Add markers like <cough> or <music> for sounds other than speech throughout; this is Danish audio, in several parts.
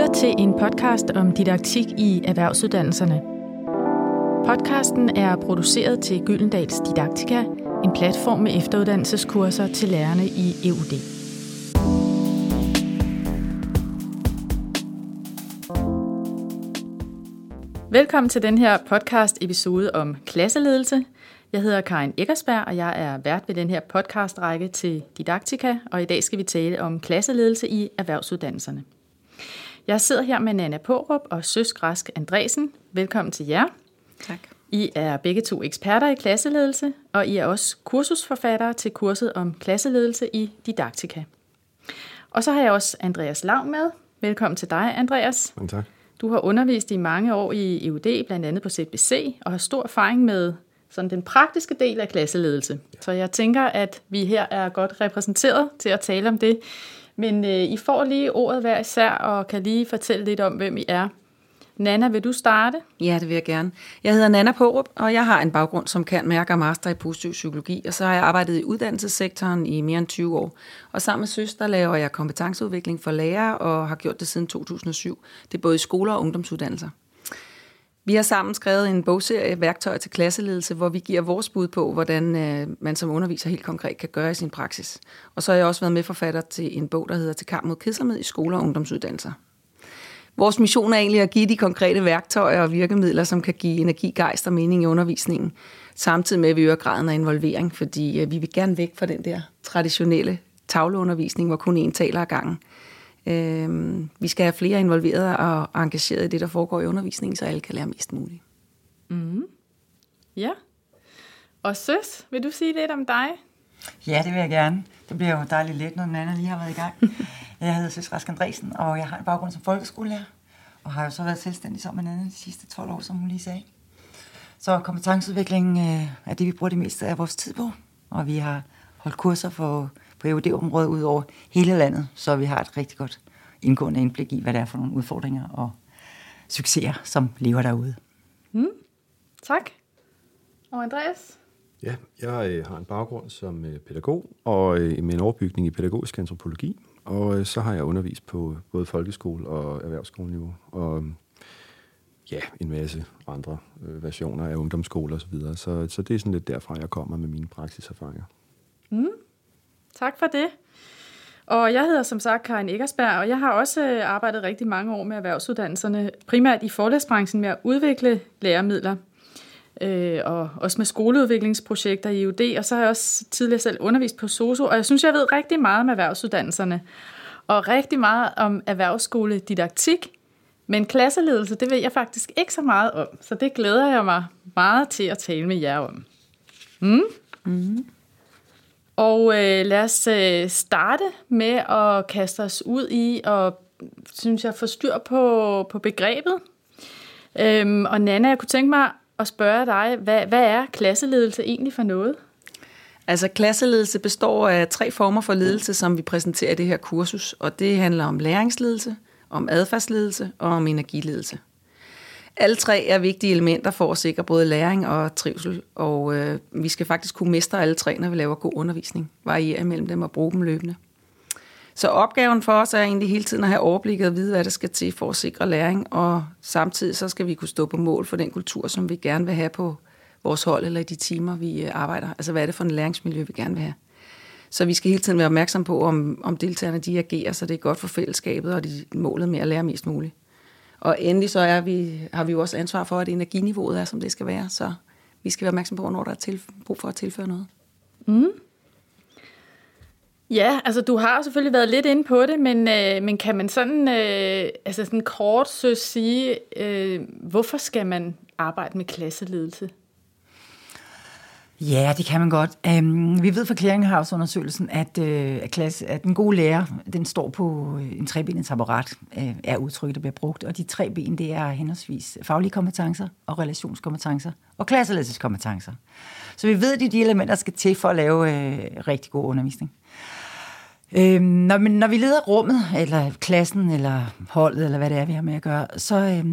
lytter til en podcast om didaktik i erhvervsuddannelserne. Podcasten er produceret til Gyldendals Didaktika, en platform med efteruddannelseskurser til lærerne i EUD. Velkommen til den her podcast episode om klasseledelse. Jeg hedder Karin Eggersberg, og jeg er vært ved den her podcastrække til Didaktika, og i dag skal vi tale om klasseledelse i erhvervsuddannelserne. Jeg sidder her med Nana Porup og Søs Græsk Andresen. Velkommen til jer. Tak. I er begge to eksperter i klasseledelse, og I er også kursusforfattere til kurset om klasseledelse i Didaktika. Og så har jeg også Andreas Lav med. Velkommen til dig, Andreas. Mange tak. Du har undervist i mange år i EUD, blandt andet på ZBC, og har stor erfaring med sådan den praktiske del af klasseledelse. Så jeg tænker, at vi her er godt repræsenteret til at tale om det. Men øh, I får lige ordet hver især, og kan lige fortælle lidt om, hvem I er. Nana, vil du starte? Ja, det vil jeg gerne. Jeg hedder Nana Porup, og jeg har en baggrund som kan mærke og master i positiv psykologi, og så har jeg arbejdet i uddannelsessektoren i mere end 20 år. Og sammen med søster laver jeg kompetenceudvikling for lærere, og har gjort det siden 2007. Det er både i skoler og ungdomsuddannelser. Vi har sammen skrevet en bogserie, Værktøjer til klasseledelse, hvor vi giver vores bud på, hvordan øh, man som underviser helt konkret kan gøre i sin praksis. Og så har jeg også været medforfatter til en bog, der hedder Til kamp mod kedsomhed i skoler og ungdomsuddannelser. Vores mission er egentlig at give de konkrete værktøjer og virkemidler, som kan give energi, gejst og mening i undervisningen, samtidig med at vi øger graden af involvering, fordi øh, vi vil gerne væk fra den der traditionelle tavleundervisning, hvor kun én taler ad gangen. Øh, vi skal have flere involveret og engageret i det, der foregår i undervisningen, så alle kan lære mest muligt. Mm. Ja. Og Søs, vil du sige lidt om dig? Ja, det vil jeg gerne. Det bliver jo dejligt let, når den anden lige har været i gang. <laughs> Jeg hedder Søs Rask Andresen, og jeg har en baggrund som folkeskolelærer, og har jo så været selvstændig som en anden de sidste 12 år, som hun lige sagde. Så kompetenceudvikling øh, er det, vi bruger det meste af vores tid på, og vi har holdt kurser for, på EUD-området ud over hele landet, så vi har et rigtig godt indgående indblik i, hvad det er for nogle udfordringer og succeser, som lever derude. Mm. Tak. Og Andreas? Ja, jeg øh, har en baggrund som øh, pædagog og øh, med en overbygning i pædagogisk antropologi. Og øh, så har jeg undervist på både folkeskole og erhvervsskoleniveau. Og ja, en masse andre øh, versioner af ungdomsskole osv. Så, videre. så Så det er sådan lidt derfra, jeg kommer med mine praksiserfaringer. Tak for det. Og jeg hedder som sagt Karin Eggersberg, og jeg har også øh, arbejdet rigtig mange år med erhvervsuddannelserne, primært i forlæsbranchen med at udvikle læremidler, øh, og også med skoleudviklingsprojekter i UD, og så har jeg også tidligere selv undervist på SOSO, og jeg synes, jeg ved rigtig meget om erhvervsuddannelserne, og rigtig meget om erhvervsskoledidaktik, men klasseledelse, det ved jeg faktisk ikke så meget om, så det glæder jeg mig meget til at tale med jer om. Mm? Mm. Og øh, lad os øh, starte med at kaste os ud i og synes jeg, få styr på, på begrebet. Øhm, og Nana, jeg kunne tænke mig at spørge dig, hvad, hvad er klasseledelse egentlig for noget? Altså klasseledelse består af tre former for ledelse, som vi præsenterer i det her kursus, og det handler om læringsledelse, om adfærdsledelse og om energiledelse. Alle tre er vigtige elementer for at sikre både læring og trivsel, og øh, vi skal faktisk kunne mestre alle tre, når vi laver god undervisning, variere mellem dem og bruge dem løbende. Så opgaven for os er egentlig hele tiden at have overblikket og vide, hvad der skal til for at sikre læring, og samtidig så skal vi kunne stå på mål for den kultur, som vi gerne vil have på vores hold eller i de timer, vi øh, arbejder. Altså hvad er det for en læringsmiljø, vi gerne vil have. Så vi skal hele tiden være opmærksom på, om, om deltagerne de agerer, så det er godt for fællesskabet og de, målet med at lære mest muligt. Og endelig så er vi, har vi jo også ansvar for, at energiniveauet er, som det skal være, så vi skal være opmærksom på, når der er til, brug for at tilføre noget. Mm. Ja, altså du har selvfølgelig været lidt inde på det, men, øh, men kan man sådan, øh, altså sådan kort så sige, øh, hvorfor skal man arbejde med klasseledelse? Ja, det kan man godt. Um, vi ved fra Clearinghouse-undersøgelsen, at, uh, at, klasse, at den gode lærer, den står på øh, en trebenet apparat, uh, øh, er udtrykket, der bliver brugt. Og de tre ben, det er henholdsvis faglige kompetencer og relationskompetencer og klasseledelseskompetencer. Så vi ved, at det er de elementer, der skal til for at lave uh, rigtig god undervisning. Uh, når, men når vi leder rummet, eller klassen, eller holdet, eller hvad det er, vi har med at gøre, så, uh,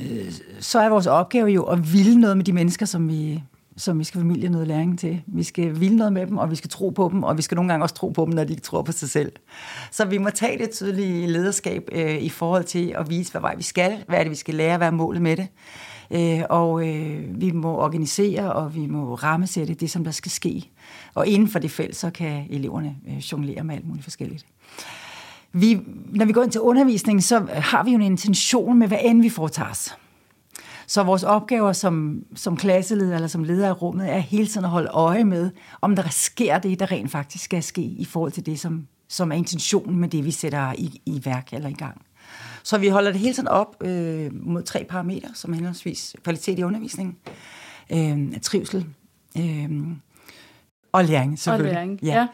uh, så er vores opgave jo at ville noget med de mennesker, som vi som vi skal familie noget læring til. Vi skal ville noget med dem, og vi skal tro på dem, og vi skal nogle gange også tro på dem, når de ikke tror på sig selv. Så vi må tage det tydelige lederskab øh, i forhold til at vise, hvad vej vi skal, hvad er det, vi skal lære, hvad er målet med det. Øh, og øh, vi må organisere, og vi må rammesætte det, som der skal ske. Og inden for det felt, så kan eleverne øh, jonglere med alt muligt forskelligt. Vi, når vi går ind til undervisning, så har vi jo en intention med, hvad end vi foretager os. Så vores opgaver som, som klasseleder eller som leder af rummet er hele tiden at holde øje med, om der sker det, der rent faktisk skal ske i forhold til det, som, som er intentionen med det, vi sætter i, i værk eller i gang. Så vi holder det hele tiden op øh, mod tre parametre, som henholdsvis kvalitet i undervisningen, øh, trivsel øh, og læring selvfølgelig. Og læring, ja. ja.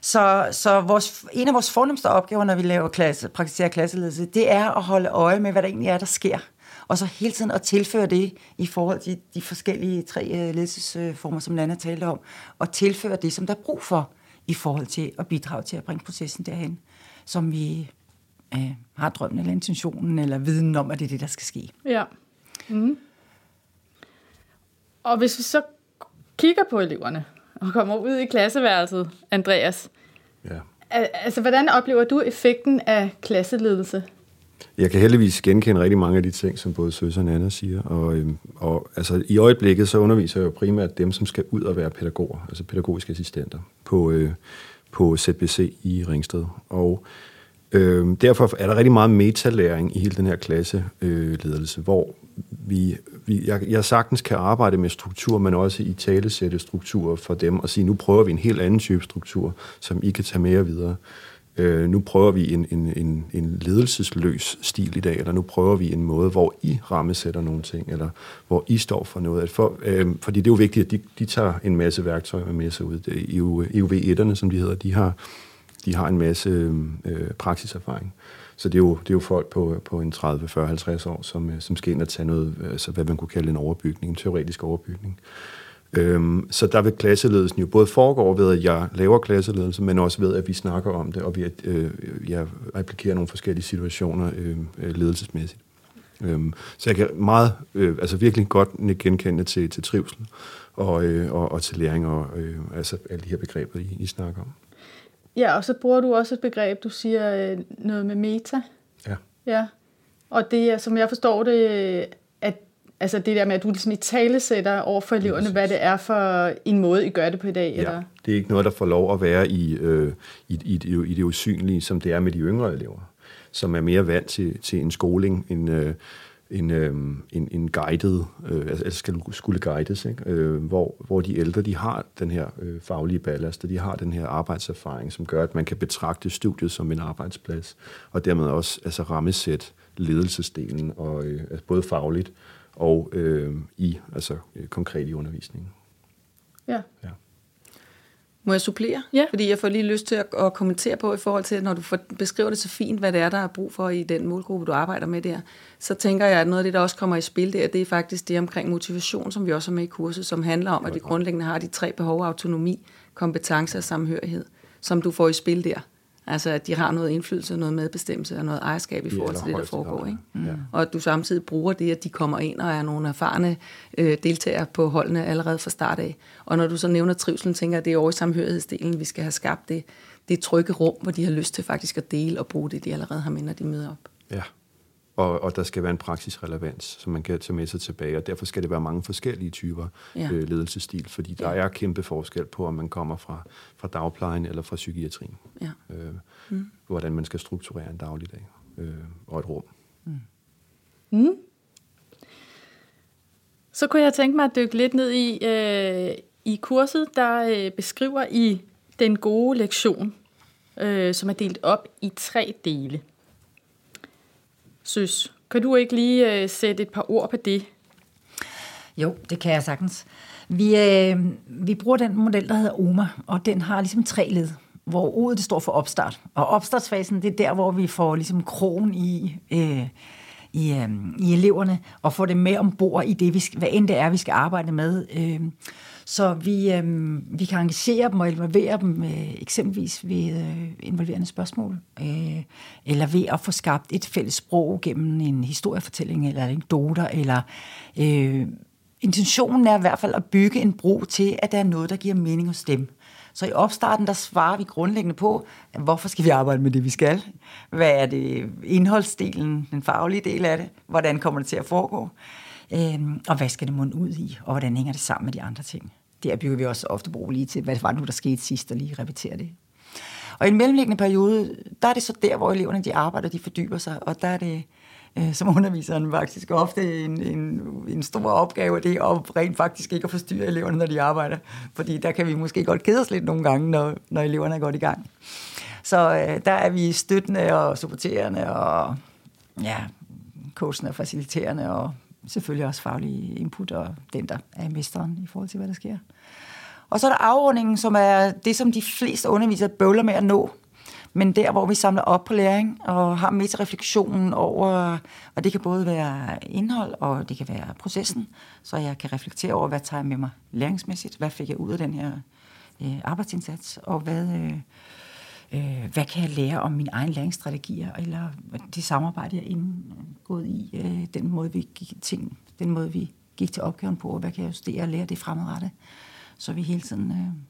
Så, så vores, en af vores fornemmeste opgaver, når vi laver klasse, praktiserer klasseledelse, det er at holde øje med, hvad der egentlig er, der sker. Og så hele tiden at tilføre det i forhold til de forskellige tre øh, ledelsesformer, som Nana talte om, og tilføre det, som der er brug for i forhold til at bidrage til at bringe processen derhen, som vi øh, har drømmen eller intentionen eller viden om, at det er det, der skal ske. Ja. Mm. Og hvis vi så kigger på eleverne og kommer ud i klasseværelset, Andreas, ja. altså hvordan oplever du effekten af klasseledelse? Jeg kan heldigvis genkende rigtig mange af de ting, som både Søs og Anna siger. Og, øhm, og altså, i øjeblikket så underviser jeg jo primært dem, som skal ud og være pædagoger, altså pædagogiske assistenter på, øh, på ZBC i Ringsted. Og øh, derfor er der rigtig meget metalæring i hele den her klasseledelse, øh, hvor vi, vi, jeg, jeg sagtens kan arbejde med struktur, men også i talesætte strukturer for dem, og sige, nu prøver vi en helt anden type struktur, som I kan tage med videre. Øh, nu prøver vi en, en, en, en ledelsesløs stil i dag, eller nu prøver vi en måde, hvor I rammesætter nogle ting, eller hvor I står for noget. For, øh, fordi det er jo vigtigt, at de, de tager en masse værktøjer med sig ud. EUV-1'erne, som de hedder, de har, de har en masse øh, øh, praksiserfaring. Så det er jo, det er jo folk på, på en 30, 40, 50 år, som, øh, som skal ind og tage noget, øh, altså hvad man kunne kalde en overbygning, en teoretisk overbygning. Øhm, så der vil klasseledelsen jo både foregå ved, at jeg laver klasseledelse, men også ved, at vi snakker om det, og vi øh, jeg applikerer nogle forskellige situationer øh, ledelsesmæssigt. Øhm, så jeg kan meget, øh, altså virkelig godt genkende til, til trivsel og, øh, og, og til læring, og øh, altså alle de her begreber, I, I snakker om. Ja, og så bruger du også et begreb, du siger øh, noget med meta. Ja. Ja, og det er, som jeg forstår det, altså det der med, at du ligesom i tale sætter over for eleverne, hvad det er for en måde, I gør det på i dag? Ja, eller? det er ikke noget, der får lov at være i, øh, i, i, det, i det usynlige, som det er med de yngre elever, som er mere vant til, til en skoling, en, øh, en, øh, en, en guided, øh, altså skal skulle guides, ikke? Øh, hvor, hvor de ældre, de har den her øh, faglige ballast, og de har den her arbejdserfaring, som gør, at man kan betragte studiet som en arbejdsplads, og dermed også altså rammesæt ledelsesdelen, og øh, altså både fagligt, og øh, i, altså øh, konkret i undervisningen. Ja. ja. Må jeg supplere? Ja. Fordi jeg får lige lyst til at, at kommentere på i forhold til, når du får, beskriver det så fint, hvad det er, der er brug for i den målgruppe, du arbejder med der, så tænker jeg, at noget af det, der også kommer i spil der, det er faktisk det omkring motivation, som vi også har med i kurset, som handler om, at vi grundlæggende har de tre behov, autonomi, kompetence og samhørighed, som du får i spil der. Altså, at de har noget indflydelse, noget medbestemmelse og noget ejerskab i forhold til det, der foregår. Ikke? Mm. Og at du samtidig bruger det, at de kommer ind og er nogle erfarne øh, deltagere på holdene allerede fra start af. Og når du så nævner trivselen, tænker jeg, at det er over i samhørighedsdelen, vi skal have skabt det, det trygge rum, hvor de har lyst til faktisk at dele og bruge det, de allerede har med, når de møder op. Ja, og, og der skal være en praksisrelevans, som man kan tage med sig tilbage, og derfor skal det være mange forskellige typer ja. øh, ledelsesstil, fordi der ja. er kæmpe forskel på, om man kommer fra, fra dagplejen eller fra psykiatrien. Ja. Øh, mm. Hvordan man skal strukturere en dagligdag øh, og et rum. Mm. Mm. Så kunne jeg tænke mig at dykke lidt ned i, øh, i kurset, der øh, beskriver I den gode lektion, øh, som er delt op i tre dele. Søs, kan du ikke lige øh, sætte et par ord på det? Jo, det kan jeg sagtens. Vi, øh, vi bruger den model, der hedder OMA, og den har ligesom tre led, hvor O'et det står for opstart. Og opstartsfasen, det er der, hvor vi får ligesom krogen i, øh, i, øh, i eleverne, og få dem med ombord i det, vi skal, hvad end det er, vi skal arbejde med. Øh, så vi, øh, vi kan engagere dem og involvere dem øh, eksempelvis ved øh, involverende spørgsmål, øh, eller ved at få skabt et fælles sprog gennem en historiefortælling, eller anekdoter, eller øh, intentionen er i hvert fald at bygge en bro til, at der er noget, der giver mening hos dem. Så i opstarten, der svarer vi grundlæggende på, hvorfor skal vi arbejde med det, vi skal? Hvad er det indholdsdelen, den faglige del af det? Hvordan kommer det til at foregå? Øhm, og hvad skal det munde ud i? Og hvordan hænger det sammen med de andre ting? Der bygger vi også ofte bro lige til, hvad var det nu, der skete sidst, og lige repetere det. Og i en mellemliggende periode, der er det så der, hvor eleverne de arbejder, de fordyber sig, og der er det Øh, som underviseren faktisk ofte en, en, en stor opgave, det er rent faktisk ikke at forstyrre eleverne, når de arbejder. Fordi der kan vi måske godt kede os lidt nogle gange, når, når eleverne er godt i gang. Så øh, der er vi støttende og supporterende og ja, coachende og faciliterende og selvfølgelig også faglige input og den, der er mesteren i forhold til, hvad der sker. Og så er der afrundingen, som er det, som de fleste undervisere bøvler med at nå. Men der, hvor vi samler op på læring og har meta-refleksionen over, og det kan både være indhold, og det kan være processen, så jeg kan reflektere over, hvad tager jeg med mig læringsmæssigt, hvad fik jeg ud af den her øh, arbejdsindsats, og hvad, øh, øh, hvad kan jeg lære om mine egne læringsstrategier, eller det samarbejde, jeg er indgået i, øh, den måde, vi gik, ting, den måde, vi gik til opgaven på, og hvad kan jeg justere og lære det fremadrettet, så vi hele tiden øh,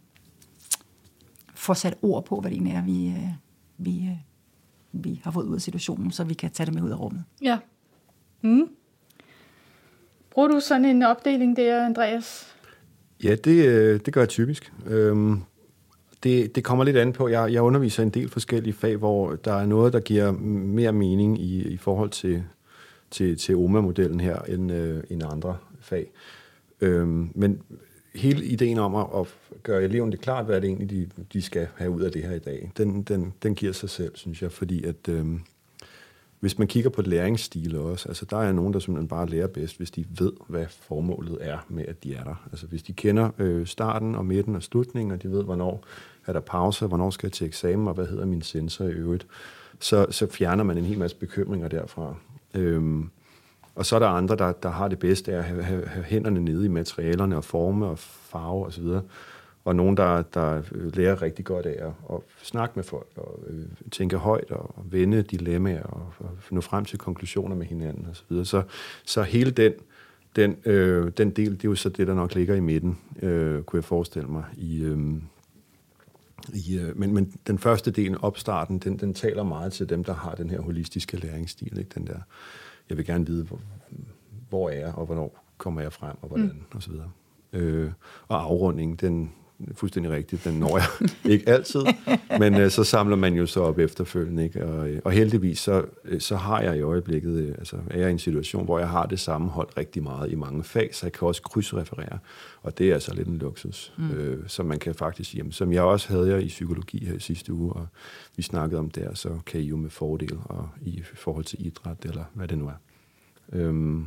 får sat ord på, hvad det egentlig er, vi, øh, vi, øh, vi har fået ud af situationen, så vi kan tage det med ud af rummet. Ja. Mm. Bruger du sådan en opdeling der, Andreas? Ja, det, øh, det gør jeg typisk. Øhm, det, det kommer lidt an på. Jeg, jeg underviser en del forskellige fag, hvor der er noget, der giver mere mening i, i forhold til, til, til OMA-modellen her, end, øh, end andre fag. Øhm, men hele ideen om at, at gøre eleverne det klart, hvad det egentlig, de, de skal have ud af det her i dag, den, den, den giver sig selv, synes jeg, fordi at øhm, hvis man kigger på læringsstil også, altså der er nogen, der simpelthen bare lærer bedst, hvis de ved, hvad formålet er med, at de er der. Altså hvis de kender øh, starten og midten og slutningen, og de ved, hvornår er der pause, hvornår skal jeg til eksamen, og hvad hedder min sensor i øvrigt, så, så fjerner man en hel masse bekymringer derfra. Øhm, og så er der andre, der, der har det bedste af at have, have, have hænderne nede i materialerne og forme og farve osv. Og, og nogen, der, der lærer rigtig godt af at, at snakke med folk og øh, tænke højt og vende dilemmaer og, og nå frem til konklusioner med hinanden osv. Så, så, så hele den, den, øh, den del, det er jo så det, der nok ligger i midten, øh, kunne jeg forestille mig. I, øh, i, øh, men, men den første del, opstarten, den, den taler meget til dem, der har den her holistiske læringsstil. Ikke? Den der, jeg vil gerne vide, hvor, hvor er jeg, og hvornår kommer jeg frem, og hvordan, mm. og så videre. Øh, og afrundingen, den, fuldstændig rigtigt, den når jeg <laughs> ikke altid, men øh, så samler man jo så op efterfølgende, ikke? Og, øh, og heldigvis så, øh, så har jeg i øjeblikket, øh, altså er jeg i en situation, hvor jeg har det sammenholdt rigtig meget i mange fag, så jeg kan også krydsreferere, og det er altså lidt en luksus, mm. øh, som man kan faktisk sige, som jeg også havde jeg i psykologi her i sidste uge, og vi snakkede om der, så kan I jo med fordel og i forhold til idræt, eller hvad det nu er. Øhm.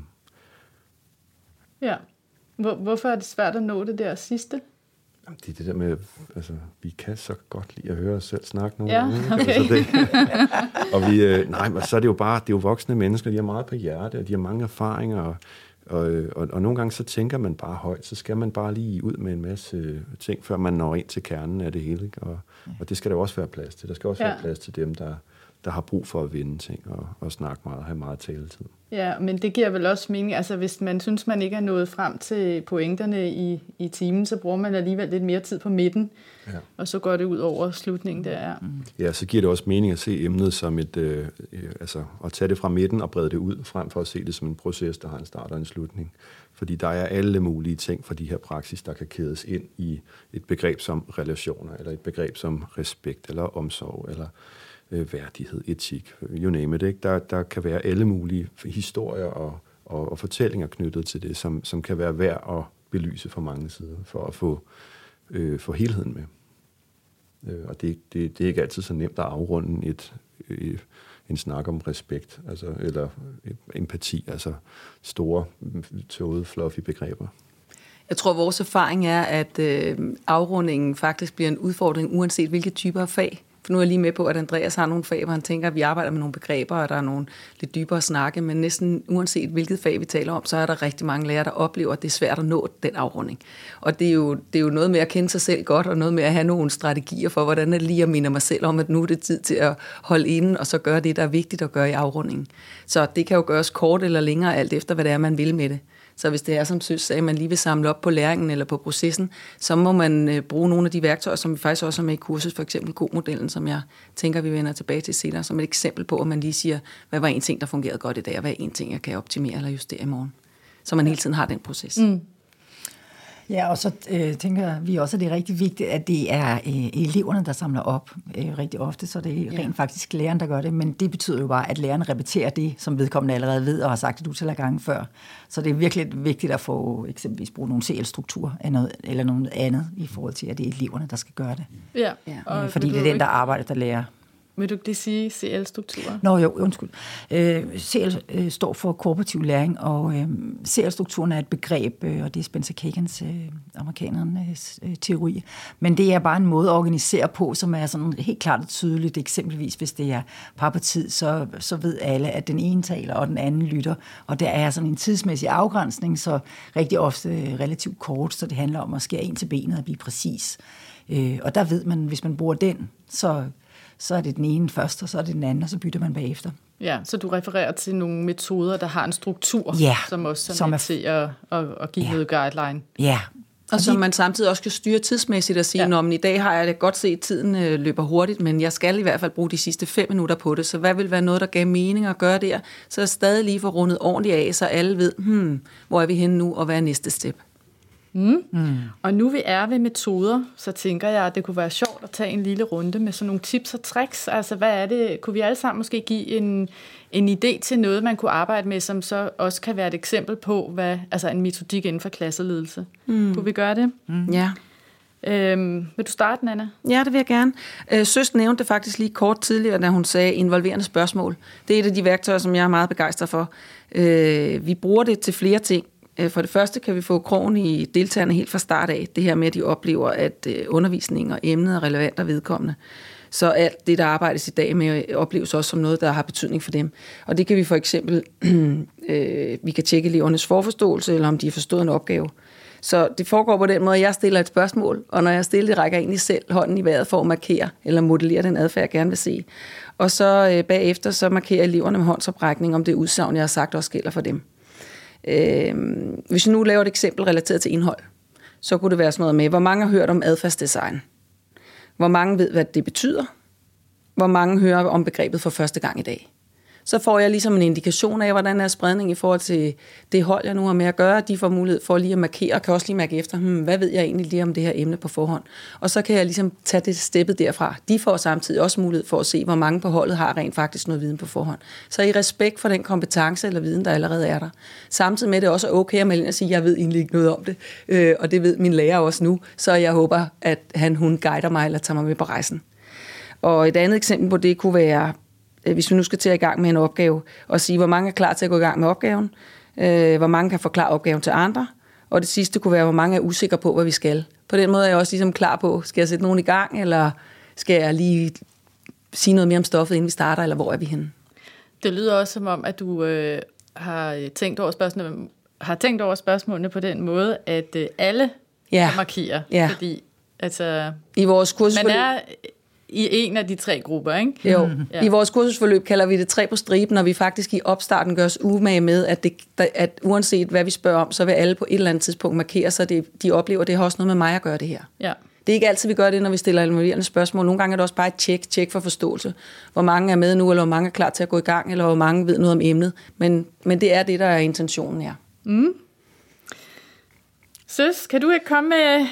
Ja. Hvor, hvorfor er det svært at nå det der sidste? Det er det der med, altså, vi kan så godt lide at høre os selv snakke nogle ja, gange. Okay. Altså, det, og vi, øh, nej, men så er det jo bare, det er jo voksne mennesker, de har meget på hjerte, og de har mange erfaringer, og, og, og, og nogle gange så tænker man bare højt, så skal man bare lige ud med en masse ting, før man når ind til kernen af det hele. Ikke? Og, og det skal der også være plads til. Der skal også ja. være plads til dem, der, der har brug for at vinde ting og, og snakke meget og have meget taletid. Ja, men det giver vel også mening, altså hvis man synes, man ikke er nået frem til pointerne i, i timen, så bruger man alligevel lidt mere tid på midten, ja. og så går det ud over slutningen der. Ja. ja, så giver det også mening at se emnet som et, øh, altså at tage det fra midten og brede det ud, frem for at se det som en proces, der har en start og en slutning. Fordi der er alle mulige ting fra de her praksis, der kan kædes ind i et begreb som relationer, eller et begreb som respekt, eller omsorg, eller øh, værdighed, etik, you name it. Ikke? Der, der kan være alle mulige historier og, og, og fortællinger knyttet til det, som, som kan være værd at belyse fra mange sider, for at få, øh, få helheden med. Øh, og det, det, det er ikke altid så nemt at afrunde et, øh, en snak om respekt, altså, eller empati, altså store, tåede, fluffy begreber. Jeg tror, vores erfaring er, at øh, afrundingen faktisk bliver en udfordring, uanset hvilke typer af fag nu er jeg lige med på, at Andreas har nogle fag, hvor han tænker, at vi arbejder med nogle begreber, og der er nogle lidt dybere snakke, men næsten uanset hvilket fag vi taler om, så er der rigtig mange lærere, der oplever, at det er svært at nå den afrunding. Og det er, jo, det er jo noget med at kende sig selv godt, og noget med at have nogle strategier for, hvordan det lige at minde mig selv om, at nu er det tid til at holde inden, og så gøre det, der er vigtigt at gøre i afrundingen. Så det kan jo gøres kort eller længere, alt efter hvad det er, man vil med det. Så hvis det er, som synes, at man lige vil samle op på læringen eller på processen, så må man øh, bruge nogle af de værktøjer, som vi faktisk også har med i kurset, for eksempel God-modellen, som jeg tænker, vi vender tilbage til senere, som et eksempel på, at man lige siger, hvad var en ting, der fungerede godt i dag, og hvad er en ting, jeg kan optimere eller justere i morgen. Så man hele tiden har den proces. Mm. Ja, og så øh, tænker vi også, at det er rigtig vigtigt, at det er øh, eleverne, der samler op øh, rigtig ofte, så det er rent faktisk læreren, der gør det. Men det betyder jo bare, at læreren repeterer det, som vedkommende allerede ved og har sagt det du til gange før. Så det er virkelig vigtigt at få eksempelvis bruge nogle CL-strukturer eller noget andet i forhold til, at det er eleverne, der skal gøre det. Ja. ja. Og Fordi det er den, der arbejder, der lærer. Vil du ikke sige CL-strukturer? Nå jo, undskyld. Øh, CL øh, står for kooperativ læring, og øh, CL-strukturen er et begreb, øh, og det er Spencer Kagans, øh, amerikanernes øh, teori. Men det er bare en måde at organisere på, som er sådan helt klart og tydeligt. Eksempelvis, hvis det er parpartid, så, så ved alle, at den ene taler, og den anden lytter. Og der er sådan en tidsmæssig afgrænsning, så rigtig ofte øh, relativt kort, så det handler om at skære ind til benet og blive præcis. Øh, og der ved man, hvis man bruger den, så så er det den ene først, og så er det den anden, og så bytter man bagefter. Ja, så du refererer til nogle metoder, der har en struktur, ja, som også som er, til at, at, at give ja. noget guideline. Ja, og som man samtidig også kan styre tidsmæssigt og sige, ja. om i dag har jeg det godt set, at tiden øh, løber hurtigt, men jeg skal i hvert fald bruge de sidste fem minutter på det, så hvad vil være noget, der gav mening at gøre der? Så jeg stadig lige får rundet ordentligt af, så alle ved, hmm, hvor er vi henne nu, og hvad er næste step? Mm. Mm. Og nu vi er ved metoder, så tænker jeg, at det kunne være sjovt at tage en lille runde med sådan nogle tips og tricks. Altså, hvad er det? Kunne vi alle sammen måske give en, en idé til noget, man kunne arbejde med, som så også kan være et eksempel på, hvad, altså en metodik inden for klasseledelse? Mm. Kunne vi gøre det? Mm. Ja. Øhm, vil du starte, Nana? Ja, det vil jeg gerne. Øh, Søs nævnte det faktisk lige kort tidligere, da hun sagde involverende spørgsmål. Det er et af de værktøjer, som jeg er meget begejstret for. Øh, vi bruger det til flere ting. Øh, for det første kan vi få krogen i deltagerne helt fra start af. Det her med, at de oplever, at øh, undervisningen undervisning og emnet er relevant og vedkommende. Så alt det, der arbejdes i dag med, øh, opleves også som noget, der har betydning for dem. Og det kan vi for eksempel, <clears throat> øh, vi kan tjekke elevernes forforståelse, eller om de har forstået en opgave. Så det foregår på den måde, at jeg stiller et spørgsmål, og når jeg stiller det, rækker jeg egentlig selv hånden i vejret for at markere eller modellere den adfærd, jeg gerne vil se. Og så øh, bagefter så markerer eleverne med håndsoprækning, om det udsagn, jeg har sagt, også gælder for dem. Øh, hvis vi nu laver et eksempel relateret til indhold, så kunne det være sådan noget med, hvor mange har hørt om adfærdsdesign? Hvor mange ved, hvad det betyder? Hvor mange hører om begrebet for første gang i dag? Så får jeg ligesom en indikation af, hvordan er spredning i forhold til det hold, jeg nu har med at gøre. De får mulighed for lige at markere, og kan også lige mærke efter, hmm, hvad ved jeg egentlig lige om det her emne på forhånd. Og så kan jeg ligesom tage det steppet derfra. De får samtidig også mulighed for at se, hvor mange på holdet har rent faktisk noget viden på forhånd. Så i respekt for den kompetence eller viden, der allerede er der. Samtidig med at det også er okay at melde ind og sige, jeg ved egentlig ikke noget om det. Øh, og det ved min lærer også nu. Så jeg håber, at han, hun guider mig eller tager mig med på rejsen. Og et andet eksempel på det kunne være hvis vi nu skal til at i gang med en opgave, og sige, hvor mange er klar til at gå i gang med opgaven, øh, hvor mange kan forklare opgaven til andre, og det sidste kunne være, hvor mange er usikre på, hvad vi skal. På den måde er jeg også ligesom klar på, skal jeg sætte nogen i gang, eller skal jeg lige sige noget mere om stoffet, inden vi starter, eller hvor er vi henne? Det lyder også som om, at du øh, har tænkt over spørgsmålene, har tænkt over spørgsmålene på den måde, at øh, alle ja. kan markere, ja. fordi altså, I vores kursus man er i en af de tre grupper, ikke? Jo. Mm. Ja. I vores kursusforløb kalder vi det tre på striben, når vi faktisk i opstarten gør os umage med, at, det, at uanset hvad vi spørger om, så vil alle på et eller andet tidspunkt markere sig, det, de oplever, det har også noget med mig at gøre det her. Ja. Det er ikke altid, vi gør det, når vi stiller involverende spørgsmål. Nogle gange er det også bare et tjek, tjek for forståelse. Hvor mange er med nu, eller hvor mange er klar til at gå i gang, eller hvor mange ved noget om emnet. Men, men det er det, der er intentionen her. Mm. Søs, kan du ikke komme med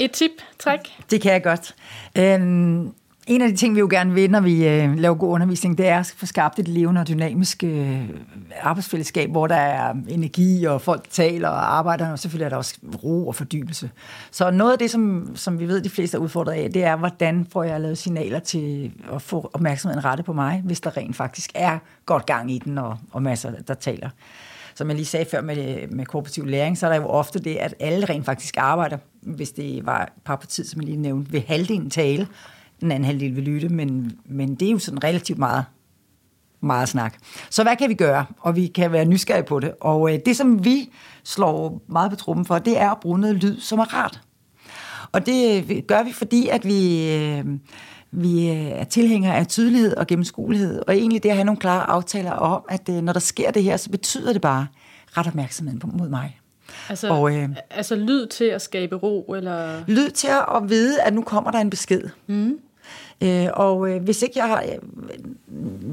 et tip, træk? Det kan jeg godt. Øhm, en af de ting, vi jo gerne vil, når vi øh, laver god undervisning, det er at få skabt et levende og dynamisk øh, arbejdsfællesskab, hvor der er energi, og folk taler og arbejder, og selvfølgelig er der også ro og fordybelse. Så noget af det, som, som vi ved, de fleste er udfordret af, det er, hvordan får jeg lavet signaler til at få opmærksomheden rettet på mig, hvis der rent faktisk er godt gang i den, og, og masser, der taler som jeg lige sagde før med, med kooperativ læring, så er der jo ofte det, at alle rent faktisk arbejder, hvis det var par på tid, som jeg lige nævnte, ved halvdelen tale, den anden halvdel vil lytte, men, men det er jo sådan relativt meget meget snak. Så hvad kan vi gøre? Og vi kan være nysgerrige på det. Og øh, det, som vi slår meget på trummen for, det er at bruge noget lyd, som er rart. Og det øh, gør vi, fordi at vi, øh, vi øh, er tilhængere af tydelighed og gennemskuelighed. Og egentlig det at have nogle klare aftaler om, at øh, når der sker det her, så betyder det bare ret opmærksomheden på, mod mig. Altså, og, øh, altså lyd til at skabe ro? Eller? Lyd til at vide, at nu kommer der en besked. Mm. Øh, og øh, hvis ikke jeg har... Øh,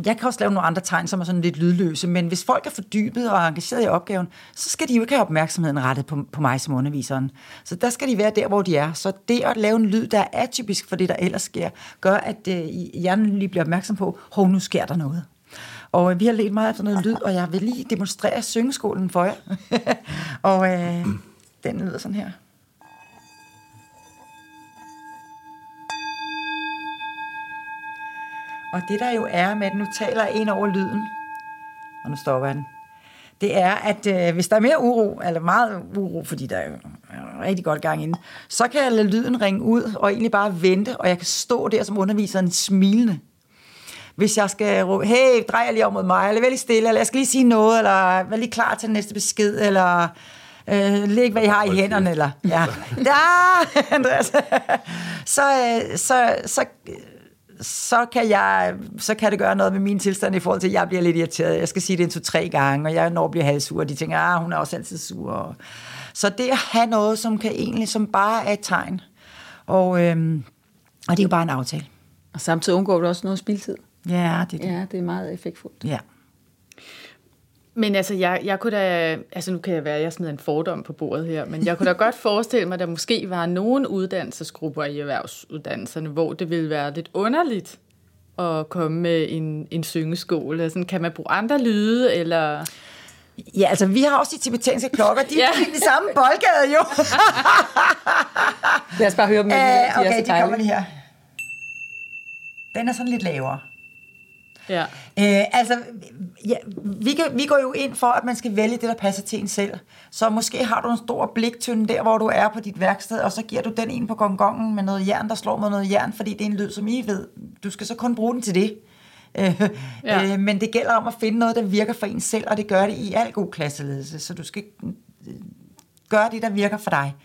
jeg kan også lave nogle andre tegn, som er sådan lidt lydløse, men hvis folk er fordybet og engageret i opgaven, så skal de jo ikke have opmærksomheden rettet på, på mig som underviseren. Så der skal de være der, hvor de er. Så det at lave en lyd, der er atypisk for det, der ellers sker, gør, at øh, hjernen lige bliver opmærksom på, hov, nu sker der noget. Og øh, vi har let meget efter noget lyd, og jeg vil lige demonstrere syngeskolen for jer. <laughs> og øh, den lyder sådan her. Og det der jo er med, at nu taler jeg ind over lyden, og nu stopper den, det er, at øh, hvis der er mere uro, eller meget uro, fordi der er rigtig godt gang inde, så kan jeg lade lyden ringe ud, og egentlig bare vente, og jeg kan stå der som underviseren smilende. Hvis jeg skal råbe, hey, drej jeg lige om mod mig, eller vær lige stille, eller jeg skal lige sige noget, eller vær lige klar til den næste besked, eller øh, læg, hvad I har i hænderne, eller ja, <laughs> ja Andreas. <laughs> så, øh, så, så, så kan, jeg, så kan det gøre noget med min tilstand i forhold til, at jeg bliver lidt irriteret. Jeg skal sige det en to-tre gange, og jeg når bliver halvsur, og de tænker, ah, hun er også altid sur. Så det at have noget, som kan egentlig, som bare er et tegn. Og, øhm, og det er jo bare en aftale. Og samtidig undgår du også noget spildtid. Ja, det er det. Ja, det er meget effektfuldt. Ja. Men altså, jeg, jeg kunne da, altså nu kan jeg være, at jeg smider en fordom på bordet her, men jeg kunne da godt forestille mig, at der måske var nogle uddannelsesgrupper i erhvervsuddannelserne, hvor det ville være lidt underligt at komme med en, en syngeskole. Altså, kan man bruge andre lyde, eller... Ja, altså vi har også de tibetanske klokker, de er <laughs> ja. i samme boldgade jo. Lad os bare høre dem. <laughs> Æh, de okay, de kommer lige her. Den er sådan lidt lavere. Ja. Øh, altså, ja, vi, kan, vi går jo ind for, at man skal vælge det, der passer til en selv. Så måske har du en stor bliktynde der, hvor du er på dit værksted, og så giver du den en på gongongen med noget jern, der slår med noget jern, fordi det er en lyd, som I ved. Du skal så kun bruge den til det. <laughs> Øh, ja. øh, men det gælder om at finde noget, der virker for en selv, og det gør det i al god klasseledelse. Så du skal øh, gøre det, der virker for dig.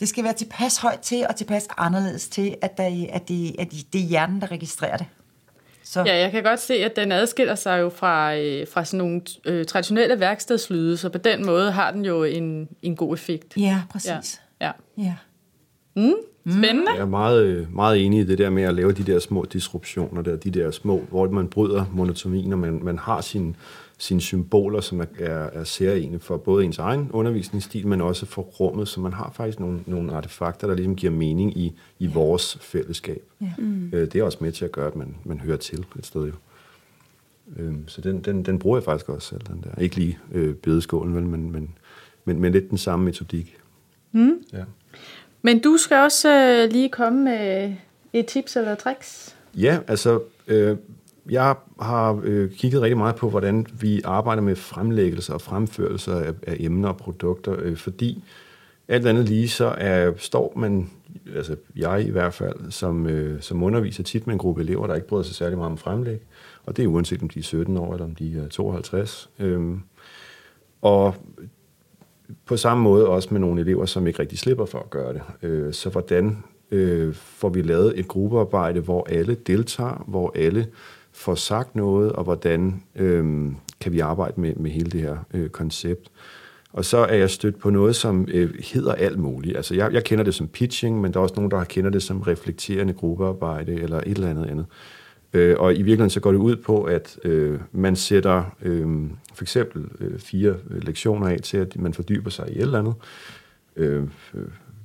Det skal være tilpas højt til, og tilpas anderledes til, at, der, at, det, at det er hjernen, der registrerer det. Så. Ja, jeg kan godt se, at den adskiller sig jo fra, øh, fra sådan nogle øh, traditionelle værkstedslyde, så på den måde har den jo en, en god effekt. Ja, præcis. Ja. ja. ja. Mm, spændende. Jeg er meget, meget enig i det der med at lave de der små disruptioner, der, de der små, hvor man bryder monotonien, og man, man har sin sine symboler, som er, er, er særlige for både ens egen undervisningsstil, men også for rummet, så man har faktisk nogle, nogle artefakter, der ligesom giver mening i, i vores fællesskab. Ja. Mm. Øh, det er også med til at gøre, at man, man hører til et sted jo. Øh, så den, den, den bruger jeg faktisk også selv, den der. Ikke lige øh, bedeskålen, vel, men, men, men, men lidt den samme metodik. Mm. Ja. Men du skal også øh, lige komme med et tips eller tricks. Ja, altså... Øh, jeg har øh, kigget rigtig meget på, hvordan vi arbejder med fremlæggelser og fremførelser af, af emner og produkter, øh, fordi alt andet lige så er, står man, altså jeg i hvert fald, som, øh, som underviser tit med en gruppe elever, der ikke bryder sig særlig meget om fremlæg, og det er uanset om de er 17 år eller om de er 52. Øh, og på samme måde også med nogle elever, som ikke rigtig slipper for at gøre det. Øh, så hvordan øh, får vi lavet et gruppearbejde, hvor alle deltager, hvor alle får sagt noget, og hvordan øh, kan vi arbejde med, med hele det her øh, koncept. Og så er jeg stødt på noget, som øh, hedder alt muligt. Altså, jeg, jeg kender det som pitching, men der er også nogen, der kender det som reflekterende gruppearbejde, eller et eller andet andet. Øh, og i virkeligheden så går det ud på, at øh, man sætter øh, for eksempel øh, fire øh, lektioner af til, at man fordyber sig i et eller andet øh,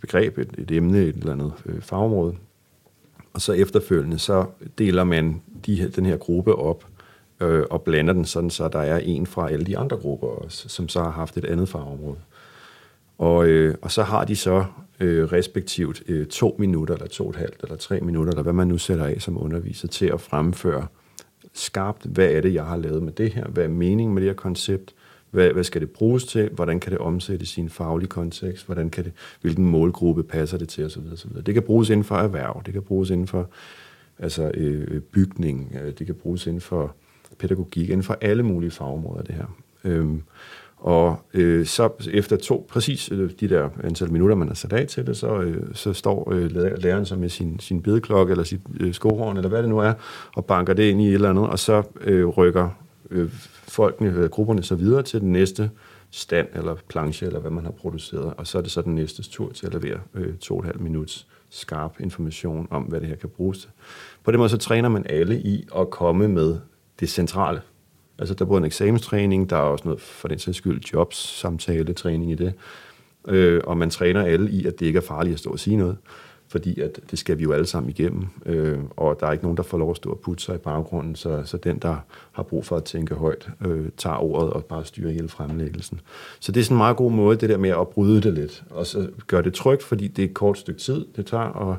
begreb, et, et emne, et eller andet øh, fagområde. Og så efterfølgende, så deler man de, den her gruppe op øh, og blander den sådan, så der er en fra alle de andre grupper også, som så har haft et andet farveområde. Og, øh, og så har de så øh, respektivt øh, to minutter, eller to og et halvt, eller tre minutter, eller hvad man nu sætter af som underviser, til at fremføre skarpt, hvad er det, jeg har lavet med det her, hvad er meningen med det her koncept, hvad, hvad skal det bruges til? Hvordan kan det omsættes i en faglig kontekst? Hvordan kan det, hvilken målgruppe passer det til? Osv. osv. Det kan bruges inden for erhverv, det kan bruges inden for altså, øh, bygning, øh, det kan bruges inden for pædagogik, inden for alle mulige fagområder, det her. Øhm, og øh, så efter to, præcis øh, de der antal minutter, man har sat af til det, så, øh, så står øh, læreren så med sin, sin bedeklokke eller sit øh, skohorn, eller hvad det nu er, og banker det ind i et eller andet, og så øh, rykker øh, folkene, øh, grupperne så videre til den næste stand eller planche, eller hvad man har produceret, og så er det så den næste tur til at levere øh, to og et halvt minuts skarp information om, hvad det her kan bruges til. På den måde så træner man alle i at komme med det centrale. Altså der er både en eksamenstræning, der er også noget for den sags skyld jobs, samtale, træning i det, øh, og man træner alle i, at det ikke er farligt at stå og sige noget fordi at det skal vi jo alle sammen igennem, øh, og der er ikke nogen, der får lov at stå og putte sig i baggrunden, så, så den, der har brug for at tænke højt, øh, tager ordet og bare styrer hele fremlæggelsen. Så det er sådan en meget god måde, det der med at bryde det lidt, og så gøre det trygt, fordi det er et kort stykke tid, det tager, og,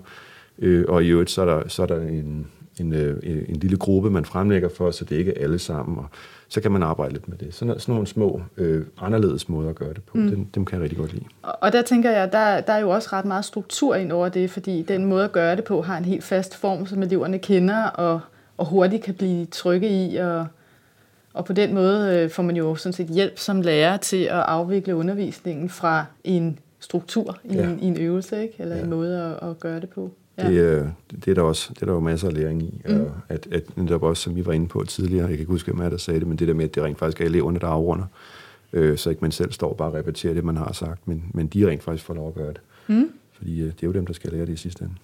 øh, og i øvrigt, så er der, så er der en, en, en, en lille gruppe, man fremlægger for, så det ikke er alle sammen, og så kan man arbejde lidt med det. Sådan, sådan nogle små, øh, anderledes måder at gøre det på, mm. dem, dem kan jeg rigtig godt lide. Og der tænker jeg, der, der er jo også ret meget struktur ind over det, fordi den måde at gøre det på har en helt fast form, som eleverne kender, og, og hurtigt kan blive trygge i, og, og på den måde øh, får man jo sådan set hjælp som lærer til at afvikle undervisningen fra en struktur i, ja. en, i en øvelse, ikke? eller ja. en måde at, at gøre det på. Ja. Det, øh, det, er der også det er der jo masser af læring i. Mm. At, at netop også, som vi var inde på tidligere, jeg kan ikke huske, hvem der sagde det, men det der med, at det rent faktisk er eleverne, der afrunder, øh, så ikke man selv står og bare repeterer det, man har sagt, men, men de rent faktisk får lov at gøre det. Mm. Fordi øh, det er jo dem, der skal lære det i sidste ende.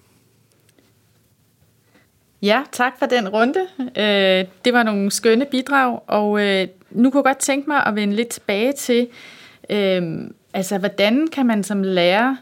Ja, tak for den runde. Øh, det var nogle skønne bidrag, og øh, nu kunne jeg godt tænke mig at vende lidt tilbage til, øh, altså hvordan kan man som lærer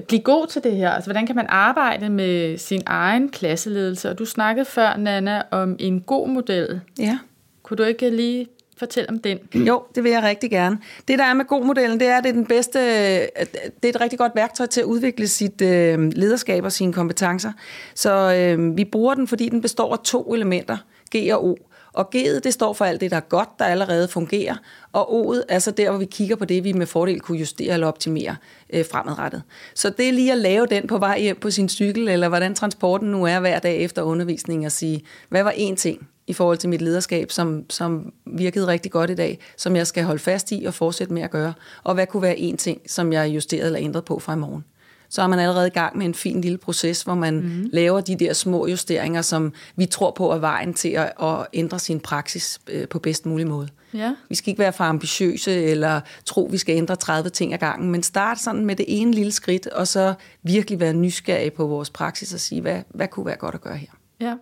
blive god til det her? Altså, hvordan kan man arbejde med sin egen klasseledelse? Og du snakkede før, Nana, om en god model. Ja. Kunne du ikke lige fortælle om den? <clears throat> Jo, det vil jeg rigtig gerne. Det, der er med god modellen, det er, at det er, den bedste, det er et rigtig godt værktøj til at udvikle sit øh, lederskab og sine kompetencer. Så øh, vi bruger den, fordi den består af to elementer, G og O. Og G'et, det står for alt det, der er godt, der allerede fungerer. Og O'et er så der, hvor vi kigger på det, vi med fordel kunne justere eller optimere øh, fremadrettet. Så det er lige at lave den på vej hjem på sin cykel, eller hvordan transporten nu er hver dag efter undervisning, og sige, hvad var én ting i forhold til mit lederskab, som, som virkede rigtig godt i dag, som jeg skal holde fast i og fortsætte med at gøre, og hvad kunne være én ting, som jeg justerede eller ændrede på fra i morgen så er man allerede i gang med en fin lille proces, hvor man mm. laver de der små justeringer, som vi tror på er vejen til at, at ændre sin praksis øh, på bedst mulig måde. Ja. Vi skal ikke være for ambitiøse eller tro, vi skal ændre 30 ting ad gangen, men start sådan med det ene lille skridt, og så virkelig være nysgerrig på vores praksis og sige, hvad, hvad kunne være godt at gøre her. Ja.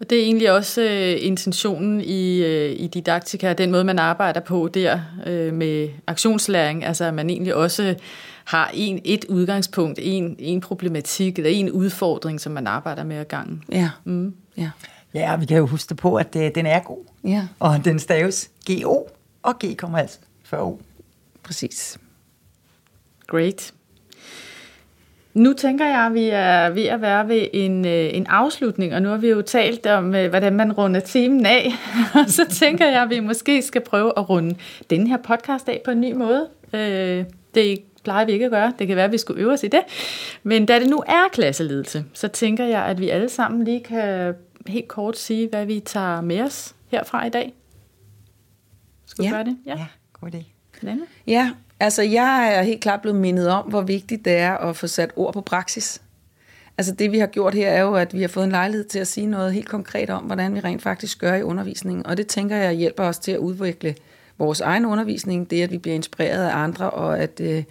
Og det er egentlig også øh, intentionen i, øh, i didaktika, den måde, man arbejder på der øh, med aktionslæring, altså at man egentlig også har en, et udgangspunkt, en, en problematik eller en udfordring, som man arbejder med at gange. Ja. Mm. ja. Ja, vi kan jo huske på, at øh, den er god. Ja. Og den staves G-O, og G kommer altså før O. Præcis. Great. Nu tænker jeg, at vi er ved at være ved en, øh, en afslutning, og nu har vi jo talt om, øh, hvordan man runder timen af. <laughs> Og så tænker jeg, at vi måske skal prøve at runde den her podcast af på en ny måde. Det plejer vi ikke at gøre. Det kan være, at vi skulle øve os i det. Men da det nu er klasseledelse, så tænker jeg, at vi alle sammen lige kan helt kort sige, hvad vi tager med os herfra i dag. Skal vi ja. gøre det? Ja, ja god idé. Lande? Ja, altså jeg er helt klart blevet mindet om, hvor vigtigt det er at få sat ord på praksis. Altså det, vi har gjort her, er jo, at vi har fået en lejlighed til at sige noget helt konkret om, hvordan vi rent faktisk gør i undervisningen. Og det tænker jeg hjælper os til at udvikle vores egen undervisning, det at vi bliver inspireret af andre, og at øh,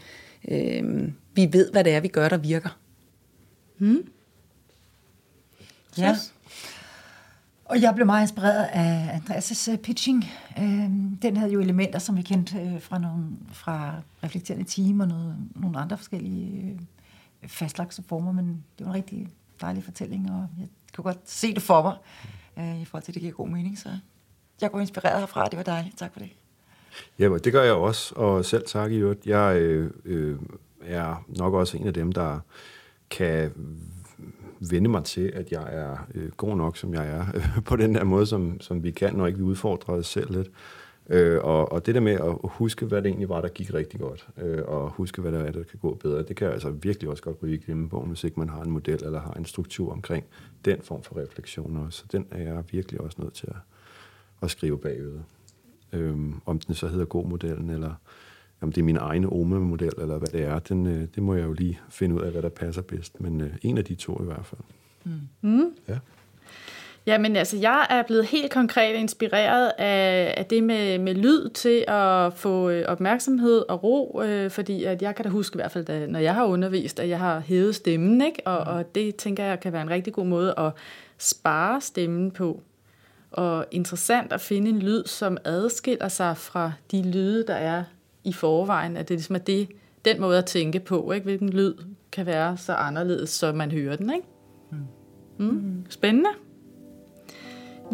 øh, vi ved, hvad det er, vi gør, der virker. Hmm. Ja. Og jeg blev meget inspireret af Andreas' pitching. Øhm, den havde jo elementer, som vi kendte øh, fra, nogle, fra reflekterende team og noget, nogle andre forskellige øh, fastlagte former, men det var en rigtig dejlig fortælling, og jeg kunne godt se det for mig, øh, i forhold til, at det giver god mening. Så jeg går inspireret herfra, det var dejligt. Tak for det. Ja, det gør jeg også, og selv tak i øvrigt. Jeg øh, øh, er nok også en af dem, der kan vende mig til, at jeg er øh, god nok, som jeg er, øh, <laughs> på den der måde, som, som vi kan, når ikke vi udfordrer os selv lidt. Øh, og, og det der med at huske, hvad det egentlig var, der gik rigtig godt, øh, og huske, hvad der er, der kan gå bedre, det kan altså virkelig også godt ryge i glemmebogen, hvis ikke man har en model eller har en struktur omkring den form for refleksion også. Så den er jeg virkelig også nødt til at, at skrive bagved. Øh, om den så hedder god-modellen, eller om det er min egen OME-model, eller hvad det er, den, øh, det må jeg jo lige finde ud af, hvad der passer bedst. Men øh, en af de to i hvert fald. Mm. Mm. Ja. Jamen altså, jeg er blevet helt konkret inspireret af, af det med, med lyd til at få øh, opmærksomhed og ro, øh, fordi at jeg kan da huske i hvert fald, da, når jeg har undervist, at jeg har hævet stemmen, ikke? Og, og det tænker jeg kan være en rigtig god måde at spare stemmen på. Og interessant at finde en lyd, som adskiller sig fra de lyde, der er i forvejen, at det ligesom er det, den måde at tænke på, ikke? hvilken lyd kan være så anderledes, så man hører den. Ikke? Mm. Spændende.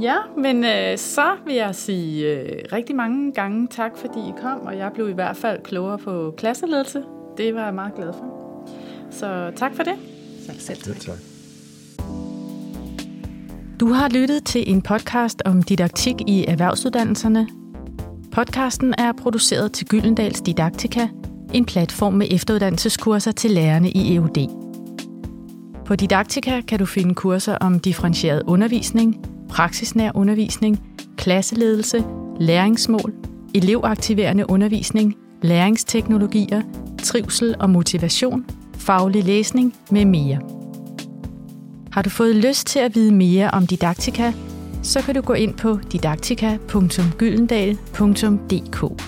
Ja, men øh, så vil jeg sige øh, rigtig mange gange tak, fordi I kom, og jeg blev i hvert fald klogere på klasseledelse. Det var jeg meget glad for. Så tak for det. Selv, selv. Ja, tak. Du har lyttet til en podcast om didaktik i erhvervsuddannelserne. Podcasten er produceret til Gyldendals Didaktika, en platform med efteruddannelseskurser til lærerne i EUD. På Didaktika kan du finde kurser om differentieret undervisning, praksisnær undervisning, klasseledelse, læringsmål, elevaktiverende undervisning, læringsteknologier, trivsel og motivation, faglig læsning med mere. Har du fået lyst til at vide mere om Didaktika, så kan du gå ind på didaktika.gyldendal.dk.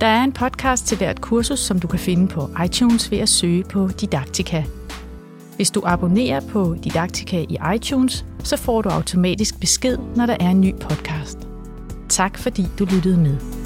Der er en podcast til hvert kursus, som du kan finde på iTunes ved at søge på Didaktika. Hvis du abonnerer på Didaktika i iTunes, så får du automatisk besked, når der er en ny podcast. Tak fordi du lyttede med.